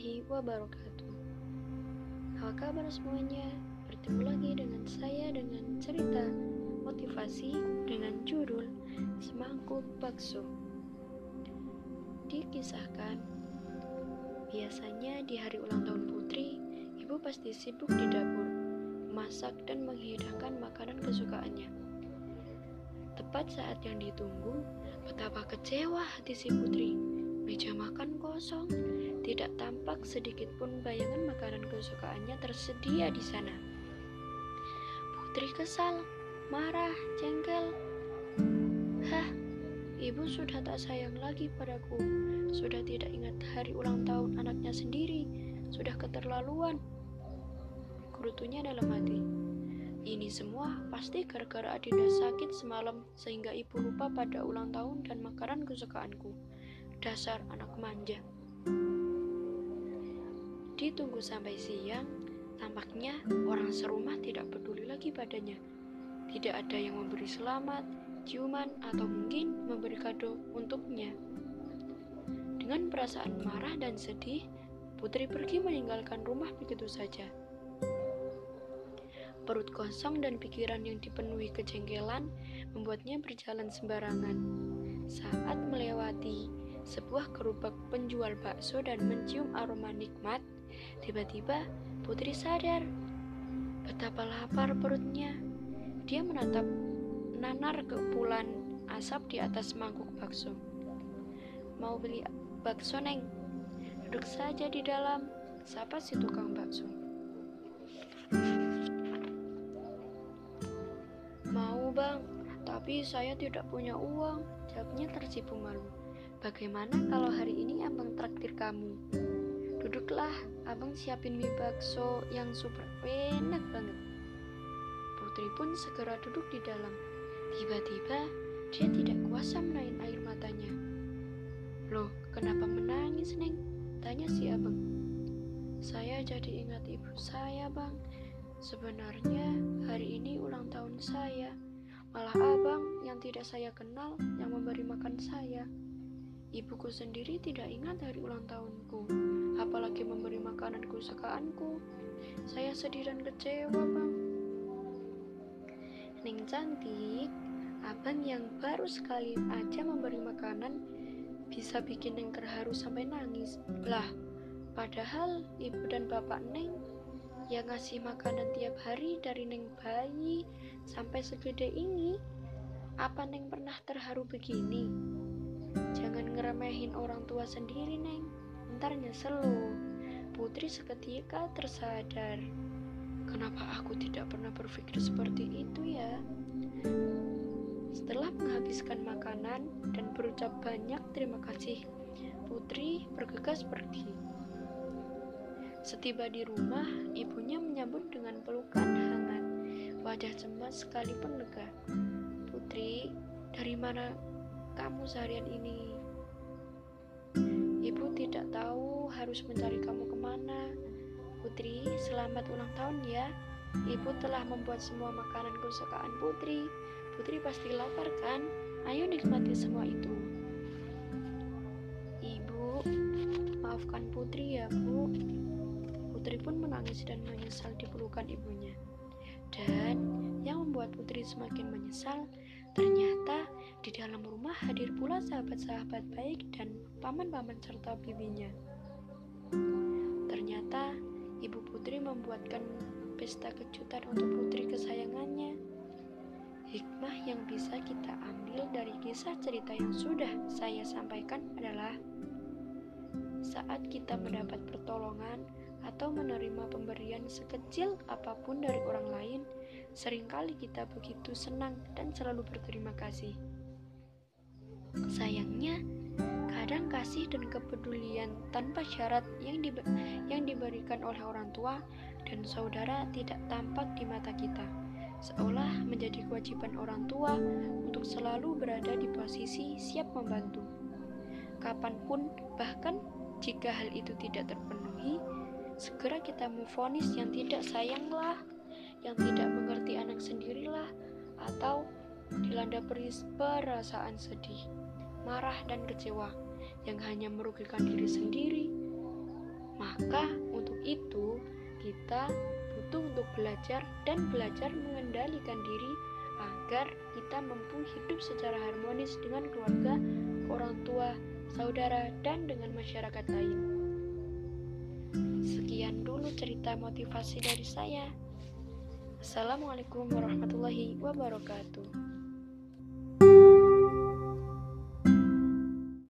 warahmatullahi wabarakatuh. Apa kabar semuanya? Bertemu lagi dengan saya dengan cerita motivasi dengan judul Semangkuk Bakso. Dikisahkan Biasanya di hari ulang tahun putri Ibu pasti sibuk di dapur Masak dan menghidangkan makanan kesukaannya. Tepat saat yang ditunggu Betapa kecewa hati si putri Meja makan kosong, tidak tampak sedikit pun bayangan makanan kesukaannya tersedia di sana. Putri kesal, marah, jengkel. Hah, ibu sudah tak sayang lagi padaku. Sudah tidak ingat hari ulang tahun anaknya sendiri. Sudah keterlaluan. Kurutunya dalam hati. Ini semua pasti gara-gara Adinda sakit semalam sehingga ibu lupa pada ulang tahun dan makanan kesukaanku. Dasar anak manja. Ditunggu sampai siang, tampaknya orang serumah tidak peduli lagi padanya. Tidak ada yang memberi selamat, ciuman, atau mungkin memberi kado untuknya. Dengan perasaan marah dan sedih, Putri pergi meninggalkan rumah begitu saja. Perut kosong dan pikiran yang dipenuhi kejengkelan membuatnya berjalan sembarangan. Saat melewati sebuah gerobak penjual bakso dan mencium aroma nikmat, tiba-tiba Putri sadar betapa lapar perutnya. Dia menatap nanar kepulan asap di atas mangkuk bakso. Mau beli bakso, Neng? Duduk saja di dalam, sapa si tukang bakso. Mau, Bang, tapi saya tidak punya uang, jawabnya tersipu malu. Bagaimana kalau hari ini abang traktir kamu? Duduklah, abang siapin mie bakso yang super enak banget. Putri pun segera duduk di dalam. Tiba-tiba, dia tidak kuasa menahan air matanya. Loh, kenapa menangis, Neng? Tanya si abang. Saya jadi ingat ibu saya, bang. Sebenarnya hari ini ulang tahun saya. Malah abang yang tidak saya kenal yang memberi makan saya. Ibuku sendiri tidak ingat hari ulang tahunku, apalagi memberi makanan kesukaanku. Saya sedih dan kecewa, Bang. Ning cantik, abang yang baru sekali aja memberi makanan bisa bikin Neng terharu sampai nangis. Lah, padahal ibu dan bapak Neng yang ngasih makanan tiap hari dari Neng bayi sampai segede ini. Apa Neng pernah terharu begini? Jangan ngeremehin orang tua sendiri, Neng. Ntar nyesel loh. Putri seketika tersadar. Kenapa aku tidak pernah berpikir seperti itu ya? Setelah menghabiskan makanan dan berucap banyak terima kasih, Putri bergegas pergi. Setiba di rumah, ibunya menyambut dengan pelukan hangat. Wajah cemas sekalipun lega. Putri, dari mana kamu seharian ini. Ibu tidak tahu harus mencari kamu ke mana. Putri, selamat ulang tahun ya. Ibu telah membuat semua makanan kesukaan Putri. Putri pasti lapar kan? Ayo nikmati semua itu. Ibu, maafkan Putri ya, Bu. Putri pun menangis dan menyesal di pelukan ibunya. Dan yang membuat Putri semakin menyesal, ternyata di dalam rumah hadir pula sahabat-sahabat baik dan paman-paman serta bibinya. Ternyata ibu putri membuatkan pesta kejutan untuk putri kesayangannya. Hikmah yang bisa kita ambil dari kisah cerita yang sudah saya sampaikan adalah saat kita mendapat pertolongan atau menerima pemberian sekecil apa pun dari orang lain, sering kali kita begitu senang dan selalu berterima kasih. Sayangnya, kadang kasih dan kepedulian tanpa syarat yang, di, yang diberikan oleh orang tua dan saudara tidak tampak di mata kita, seolah menjadi kewajiban orang tua untuk selalu berada di posisi siap membantu. Kapan pun, bahkan jika hal itu tidak terpenuhi, segera kita memfonis yang tidak sayanglah, yang tidak mengerti anak sendirilah, atau dilanda perasaan sedih, marah, dan kecewa yang hanya merugikan diri sendiri. Maka untuk itu kita butuh untuk belajar dan belajar mengendalikan diri agar kita mampu hidup secara harmonis dengan keluarga, orang tua, saudara, dan dengan masyarakat lain. Sekian dulu cerita motivasi dari saya. Assalamualaikum warahmatullahi wabarakatuh.